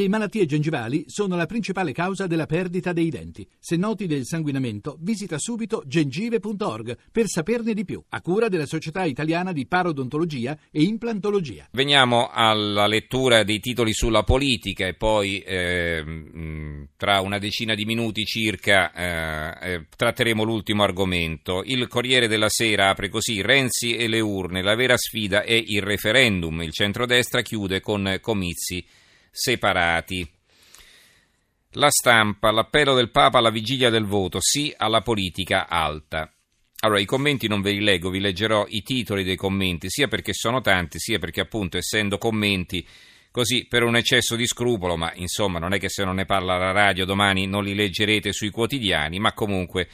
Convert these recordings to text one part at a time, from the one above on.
Le malattie gengivali sono la principale causa della perdita dei denti. Se noti del sanguinamento, visita subito gengive.org per saperne di più, a cura della Società Italiana di Parodontologia e Implantologia. Veniamo alla lettura dei titoli sulla politica e poi eh, tra una decina di minuti circa eh, eh, tratteremo l'ultimo argomento. Il Corriere della Sera apre così Renzi e le urne, la vera sfida è il referendum. Il centrodestra chiude con comizi separati. La stampa, l'appello del Papa alla vigilia del voto, sì alla politica alta. Allora, i commenti non ve li leggo, vi leggerò i titoli dei commenti, sia perché sono tanti, sia perché appunto essendo commenti così per un eccesso di scrupolo, ma insomma non è che se non ne parla la radio domani non li leggerete sui quotidiani, ma comunque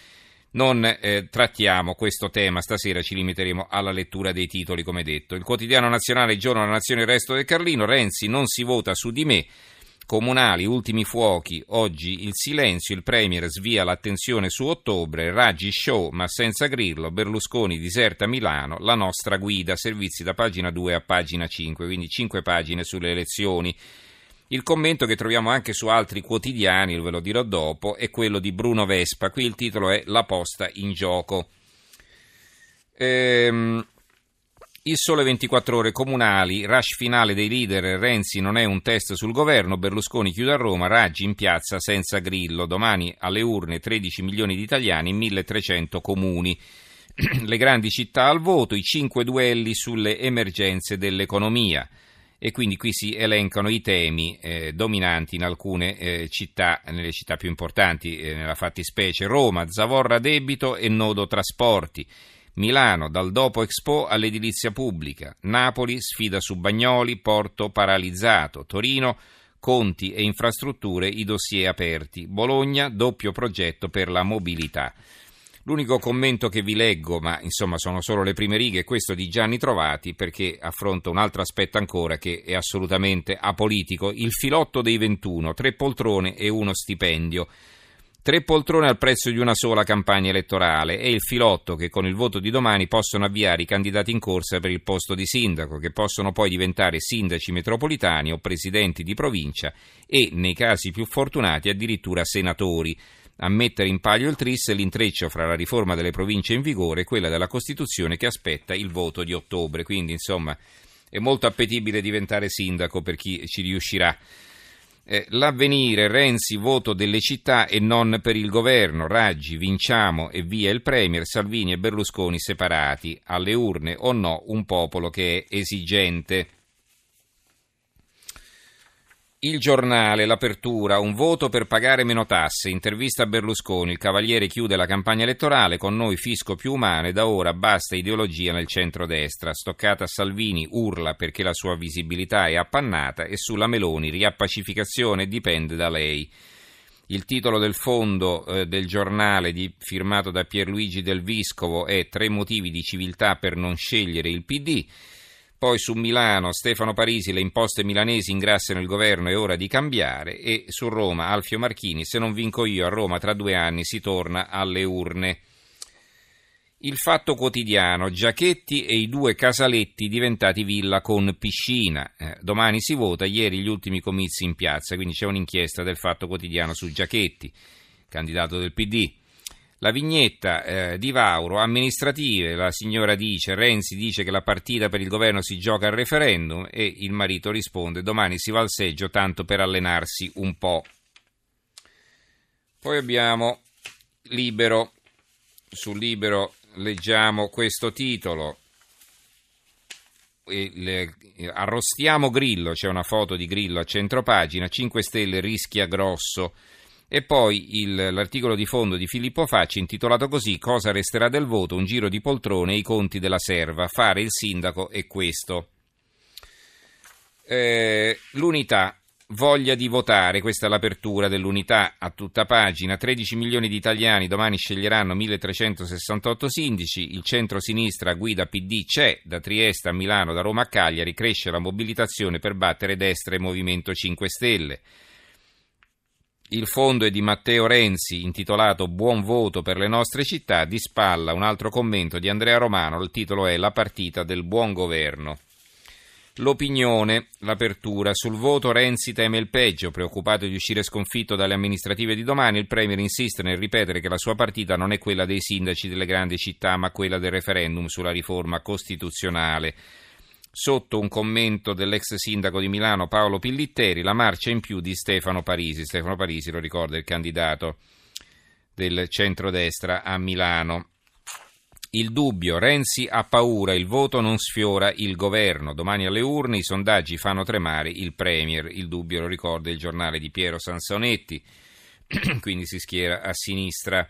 non eh, trattiamo questo tema, stasera ci limiteremo alla lettura dei titoli, come detto. Il quotidiano nazionale, il giorno della nazione, il resto del Carlino, Renzi non si vota su di me, comunali, ultimi fuochi, oggi il silenzio, il Premier svia l'attenzione su ottobre, Raggi show ma senza Grillo, Berlusconi diserta Milano, la nostra guida, servizi da pagina 2 a pagina 5, quindi 5 pagine sulle elezioni. Il commento che troviamo anche su altri quotidiani, ve lo dirò dopo, è quello di Bruno Vespa. Qui il titolo è La posta in gioco. Ehm, il sole 24 ore comunali, rush finale dei leader, Renzi non è un test sul governo, Berlusconi chiude a Roma, Raggi in piazza senza grillo, domani alle urne 13 milioni di italiani in 1300 comuni. Le grandi città al voto, i cinque duelli sulle emergenze dell'economia e quindi qui si elencano i temi eh, dominanti in alcune eh, città, nelle città più importanti, eh, nella fattispecie Roma, Zavorra debito e nodo trasporti. Milano, dal dopo Expo all'edilizia pubblica. Napoli, sfida su Bagnoli, porto paralizzato. Torino, conti e infrastrutture, i dossier aperti. Bologna, doppio progetto per la mobilità. L'unico commento che vi leggo, ma insomma sono solo le prime righe, è questo di Gianni Trovati, perché affronta un altro aspetto ancora che è assolutamente apolitico, il filotto dei 21, tre poltrone e uno stipendio. Tre poltrone al prezzo di una sola campagna elettorale. E il filotto che con il voto di domani possono avviare i candidati in corsa per il posto di sindaco, che possono poi diventare sindaci metropolitani o presidenti di provincia e, nei casi più fortunati, addirittura senatori a mettere in palio il tris l'intreccio fra la riforma delle province in vigore e quella della Costituzione che aspetta il voto di ottobre. Quindi, insomma, è molto appetibile diventare sindaco per chi ci riuscirà. Eh, l'avvenire, Renzi, voto delle città e non per il governo, Raggi, vinciamo e via il Premier, Salvini e Berlusconi separati, alle urne o no un popolo che è esigente. Il giornale, l'apertura, un voto per pagare meno tasse, intervista a Berlusconi, il Cavaliere chiude la campagna elettorale, con noi fisco più umano e da ora basta ideologia nel centrodestra, stoccata a Salvini urla perché la sua visibilità è appannata e sulla Meloni riappacificazione dipende da lei. Il titolo del fondo eh, del giornale di, firmato da Pierluigi Del Viscovo è Tre motivi di civiltà per non scegliere il PD. Poi su Milano, Stefano Parisi, le imposte milanesi ingrassano il governo, è ora di cambiare. E su Roma, Alfio Marchini, se non vinco io a Roma tra due anni si torna alle urne. Il fatto quotidiano, Giachetti e i due casaletti diventati villa con piscina. Eh, domani si vota, ieri gli ultimi comizi in piazza, quindi c'è un'inchiesta del fatto quotidiano su Giachetti, candidato del PD. La vignetta eh, di Vauro, amministrative, la signora dice, Renzi dice che la partita per il governo si gioca al referendum e il marito risponde domani si va al seggio tanto per allenarsi un po'. Poi abbiamo Libero, sul Libero leggiamo questo titolo. arrostiamo Grillo, c'è una foto di Grillo a centropagina, 5 Stelle rischia grosso. E poi il, l'articolo di fondo di Filippo Facci intitolato così Cosa resterà del voto? Un giro di poltrone e i conti della serva. Fare il sindaco è questo. Eh, l'unità, voglia di votare, questa è l'apertura dell'unità a tutta pagina. 13 milioni di italiani domani sceglieranno 1368 sindaci. Il centro-sinistra guida PD c'è, da Trieste a Milano, da Roma a Cagliari. Cresce la mobilitazione per battere destra e Movimento 5 Stelle. Il fondo è di Matteo Renzi, intitolato Buon voto per le nostre città, di spalla un altro commento di Andrea Romano, il titolo è La partita del buon governo. L'opinione, l'apertura. Sul voto Renzi teme il peggio, preoccupato di uscire sconfitto dalle amministrative di domani, il Premier insiste nel ripetere che la sua partita non è quella dei sindaci delle grandi città, ma quella del referendum sulla riforma costituzionale. Sotto un commento dell'ex sindaco di Milano Paolo Pillitteri, la marcia in più di Stefano Parisi. Stefano Parisi, lo ricorda, il candidato del centrodestra a Milano. Il dubbio, Renzi ha paura, il voto non sfiora il governo. Domani alle urne i sondaggi fanno tremare il Premier. Il dubbio lo ricorda il giornale di Piero Sansonetti, quindi si schiera a sinistra.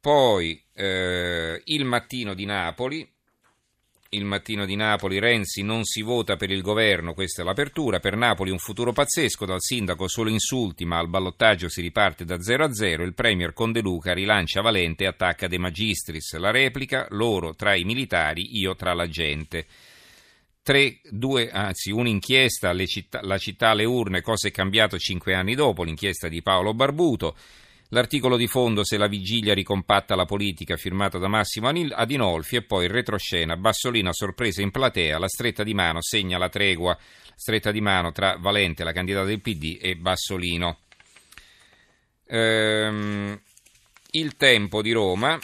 Poi eh, il mattino di Napoli, il mattino di Napoli, Renzi non si vota per il governo, questa è l'apertura, per Napoli un futuro pazzesco, dal sindaco solo insulti ma al ballottaggio si riparte da 0 a 0, il premier Conde Luca rilancia Valente e attacca De Magistris, la replica, loro tra i militari, io tra la gente. Tre, due, anzi, un'inchiesta, città, la città alle urne, cosa è cambiato cinque anni dopo, l'inchiesta di Paolo Barbuto, L'articolo di fondo Se la vigilia ricompatta la politica, firmato da Massimo Adinolfi, e poi il retroscena Bassolino sorpresa in platea, la stretta di mano segna la tregua, stretta di mano tra Valente, la candidata del PD, e Bassolino. Ehm, il tempo di Roma,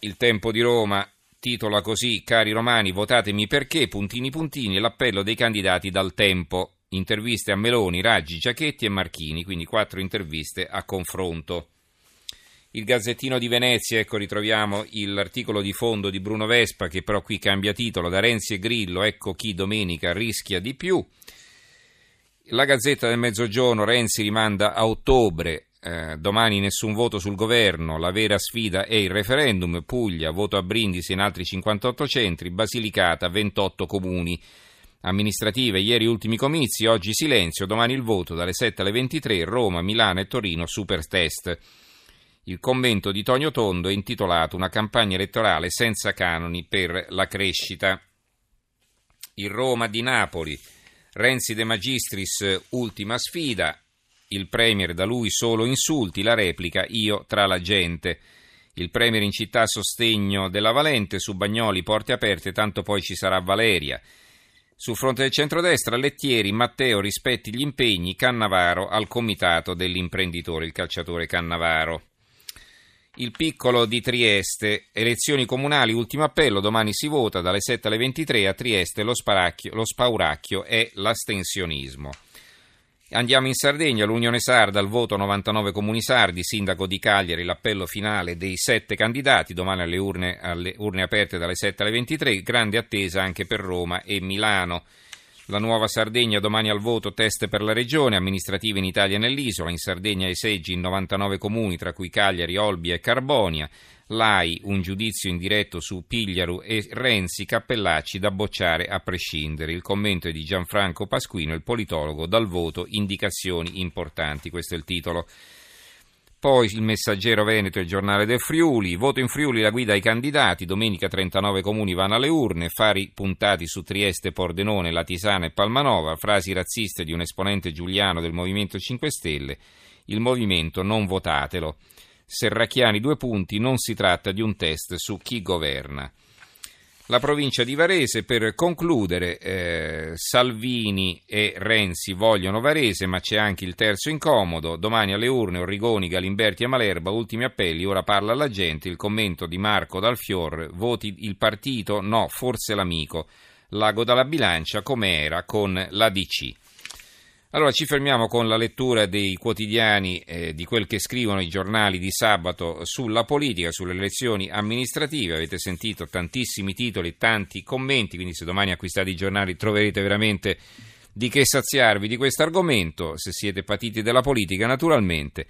il tempo di Roma titola così, cari romani, votatemi perché, puntini puntini, l'appello dei candidati dal tempo interviste a Meloni, Raggi, Giachetti e Marchini, quindi quattro interviste a confronto. Il Gazzettino di Venezia, ecco ritroviamo l'articolo di fondo di Bruno Vespa che però qui cambia titolo, da Renzi e Grillo, ecco chi domenica rischia di più. La Gazzetta del Mezzogiorno, Renzi rimanda a ottobre, eh, domani nessun voto sul governo, la vera sfida è il referendum, Puglia, voto a Brindisi in altri 58 centri, Basilicata, 28 comuni amministrative, ieri ultimi comizi, oggi silenzio, domani il voto dalle 7 alle 23, Roma, Milano e Torino super test. Il commento di Tonio Tondo è intitolato Una campagna elettorale senza canoni per la crescita. Il Roma di Napoli, Renzi De Magistris, ultima sfida, il Premier da lui solo insulti, la replica io tra la gente. Il Premier in città sostegno della Valente, su Bagnoli porte aperte, tanto poi ci sarà Valeria. Sul fronte del centrodestra, Lettieri, Matteo rispetti gli impegni, Cannavaro al comitato dell'imprenditore, il calciatore Cannavaro. Il piccolo di Trieste, elezioni comunali, ultimo appello, domani si vota dalle 7 alle 23 a Trieste, lo, lo spauracchio è l'astensionismo. Andiamo in Sardegna, l'Unione Sarda, al voto 99 comuni sardi, sindaco di Cagliari, l'appello finale dei sette candidati, domani alle urne, alle urne aperte dalle 7 alle 23, grande attesa anche per Roma e Milano. La nuova Sardegna domani al voto, test per la regione, amministrative in Italia e nell'isola, in Sardegna i seggi in 99 comuni, tra cui Cagliari, Olbia e Carbonia. L'AI, un giudizio indiretto su Pigliaru e Renzi, Cappellacci da bocciare a prescindere. Il commento è di Gianfranco Pasquino, il politologo, dal voto indicazioni importanti. Questo è il titolo. Poi il Messaggero Veneto e il Giornale del Friuli, voto in Friuli la guida ai candidati, domenica 39 comuni vanno alle urne, fari puntati su Trieste, Pordenone, Latisana e Palmanova, frasi razziste di un esponente giuliano del Movimento 5 Stelle, il movimento non votatelo. Serracchiani due punti, non si tratta di un test su chi governa. La provincia di Varese, per concludere, eh, Salvini e Renzi vogliono Varese, ma c'è anche il terzo incomodo. Domani alle urne Orrigoni, Galimberti e Malerba, ultimi appelli, ora parla la gente. Il commento di Marco Dalfior, voti il partito? No, forse l'amico. Lago dalla bilancia, come era con la DC. Allora ci fermiamo con la lettura dei quotidiani, eh, di quel che scrivono i giornali di sabato sulla politica, sulle elezioni amministrative. Avete sentito tantissimi titoli, tanti commenti, quindi se domani acquistate i giornali troverete veramente di che saziarvi di questo argomento, se siete patiti della politica naturalmente.